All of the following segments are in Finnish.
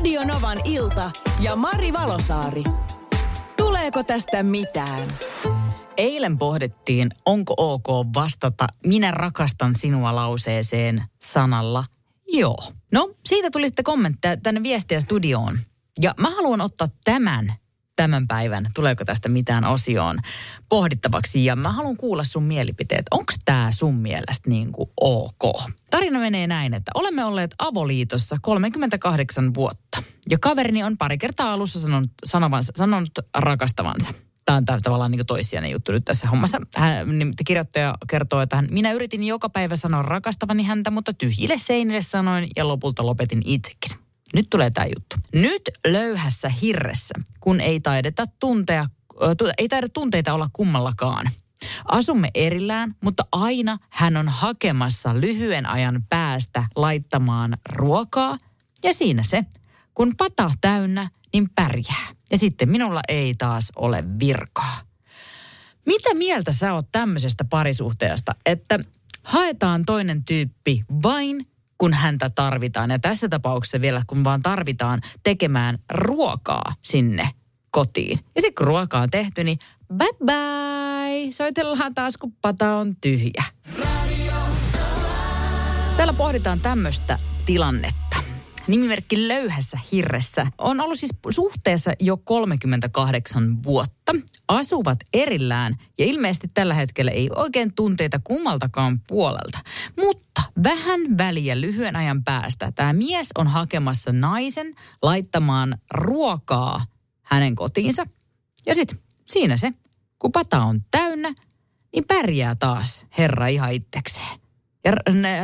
Radio Novan ilta ja Mari Valosaari. Tuleeko tästä mitään? Eilen pohdittiin, onko ok vastata minä rakastan sinua lauseeseen sanalla joo. No, siitä tuli sitten kommentteja tänne viestiä studioon. Ja mä haluan ottaa tämän tämän päivän, tuleeko tästä mitään osioon pohdittavaksi. Ja mä haluan kuulla sun mielipiteet. Onko tämä sun mielestä niin kuin ok? Tarina menee näin, että olemme olleet avoliitossa 38 vuotta. Ja kaverini on pari kertaa alussa sanonut, sanovansa, sanonut rakastavansa. Tämä on tavallaan niin toissijainen juttu nyt tässä hommassa. Hän, niin kirjoittaja kertoo, että hän, minä yritin joka päivä sanoa rakastavani häntä, mutta tyhjille seinille sanoin ja lopulta lopetin itsekin. Nyt tulee tämä juttu. Nyt löyhässä hirressä, kun ei taideta tuntea, ei taida tunteita olla kummallakaan. Asumme erillään, mutta aina hän on hakemassa lyhyen ajan päästä laittamaan ruokaa. Ja siinä se. Kun pata täynnä, niin pärjää. Ja sitten minulla ei taas ole virkaa. Mitä mieltä sä oot tämmöisestä parisuhteesta, että haetaan toinen tyyppi vain kun häntä tarvitaan. Ja tässä tapauksessa vielä, kun vaan tarvitaan tekemään ruokaa sinne kotiin. Ja sitten kun ruoka on tehty, niin bye bye. Soitellaan taas, kun pata on tyhjä. Täällä pohditaan tämmöistä tilannetta nimimerkki Löyhässä hirressä, on ollut siis suhteessa jo 38 vuotta. Asuvat erillään ja ilmeisesti tällä hetkellä ei oikein tunteita kummaltakaan puolelta. Mutta vähän väliä lyhyen ajan päästä tämä mies on hakemassa naisen laittamaan ruokaa hänen kotiinsa. Ja sitten siinä se, kun pata on täynnä, niin pärjää taas herra ihan itsekseen. Ja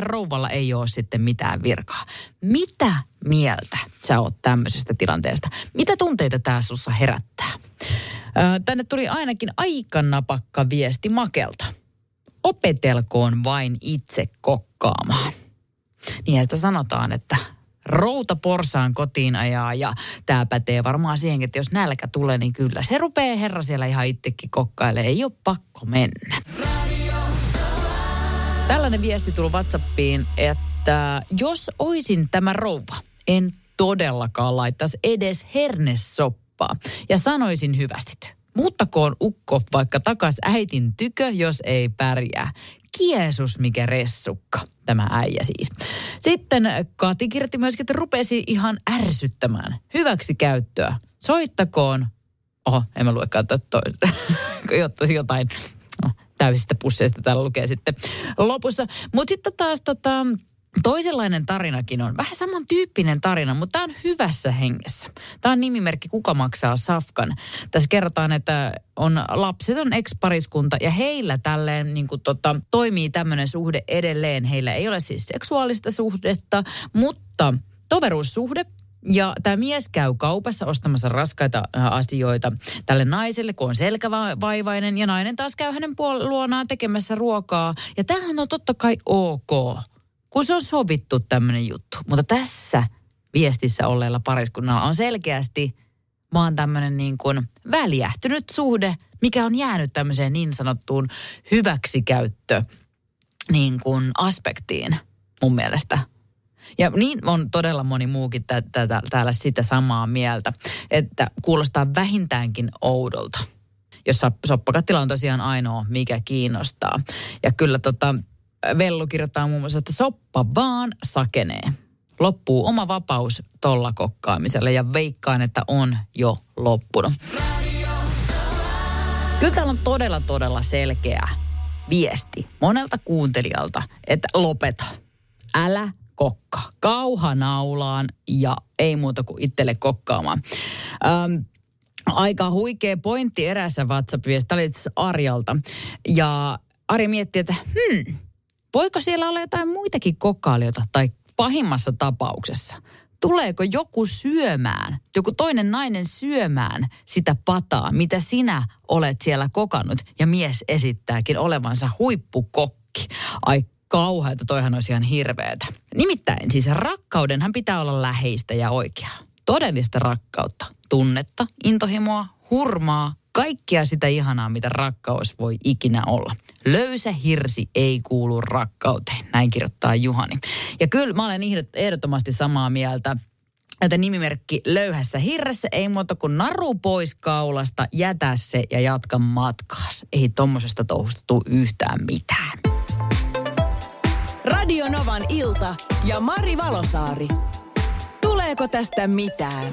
rouvalla ei ole sitten mitään virkaa. Mitä mieltä sä oot tämmöisestä tilanteesta? Mitä tunteita tämä sussa herättää? Tänne tuli ainakin aika napakka viesti Makelta. Opetelkoon vain itse kokkaamaan. Niin sitä sanotaan, että routa porsaan kotiin ajaa ja tämä pätee varmaan siihen, että jos nälkä tulee, niin kyllä se rupeaa herra siellä ihan itsekin kokkailemaan. Ei ole pakko mennä. Tällainen viesti tuli WhatsAppiin, että jos oisin tämä rouva, en todellakaan laittaisi edes hernesoppaa. Ja sanoisin hyvästit. Muuttakoon ukko vaikka takas äitin tykö, jos ei pärjää. Kiesus, mikä ressukka, tämä äijä siis. Sitten Kati Kirti myöskin, että rupesi ihan ärsyttämään. Hyväksi käyttöä. Soittakoon. Oho, en mä luekaan toista. jotain täysistä pusseista täällä lukee sitten lopussa. Mutta sitten taas tota, Toisenlainen tarinakin on vähän samantyyppinen tarina, mutta tämä on hyvässä hengessä. Tämä on nimimerkki Kuka maksaa Safkan. Tässä kerrotaan, että on lapseton ex-pariskunta ja heillä tälleen niin kuin tota, toimii tämmöinen suhde edelleen. Heillä ei ole siis seksuaalista suhdetta, mutta toveruussuhde ja tämä mies käy kaupassa ostamassa raskaita asioita tälle naiselle, kun on selkävaivainen. Ja nainen taas käy hänen luonaan tekemässä ruokaa. Ja tämähän on totta kai ok, kun se on sovittu tämmöinen juttu. Mutta tässä viestissä olleella pariskunnalla on selkeästi vaan tämmöinen niin kuin väljähtynyt suhde, mikä on jäänyt tämmöiseen niin sanottuun hyväksikäyttö niin kuin aspektiin mun mielestä ja niin on todella moni muukin tä- tä- täällä sitä samaa mieltä, että kuulostaa vähintäänkin oudolta, jossa soppakattila on tosiaan ainoa, mikä kiinnostaa. Ja kyllä tota, Vellu kirjoittaa muun muassa, että soppa vaan sakenee. Loppuu oma vapaus tolla kokkaamiselle ja veikkaan, että on jo loppunut. Kyllä täällä on todella, todella selkeä viesti monelta kuuntelijalta, että lopeta. Älä kokka. Kauha naulaan ja ei muuta kuin itselle kokkaamaan. Ähm, aika huikea pointti erässä WhatsApp-viestissä. Oli Arjalta. Ja Ari mietti, että hmm, voiko siellä olla jotain muitakin kokkailijoita tai pahimmassa tapauksessa tuleeko joku syömään, joku toinen nainen syömään sitä pataa, mitä sinä olet siellä kokannut. Ja mies esittääkin olevansa huippukokki. Ai kauheata, toihan olisi ihan hirveetä. Nimittäin siis rakkaudenhan pitää olla läheistä ja oikeaa. Todellista rakkautta, tunnetta, intohimoa, hurmaa, kaikkea sitä ihanaa, mitä rakkaus voi ikinä olla. Löysä hirsi ei kuulu rakkauteen, näin kirjoittaa Juhani. Ja kyllä mä olen ehdottomasti samaa mieltä Joten nimimerkki löyhässä hirressä ei muuta kuin naru pois kaulasta, jätä se ja jatka matkaas. Ei tommosesta touhusta tule yhtään mitään. Radio Novan ilta ja Mari Valosaari. Tuleeko tästä mitään?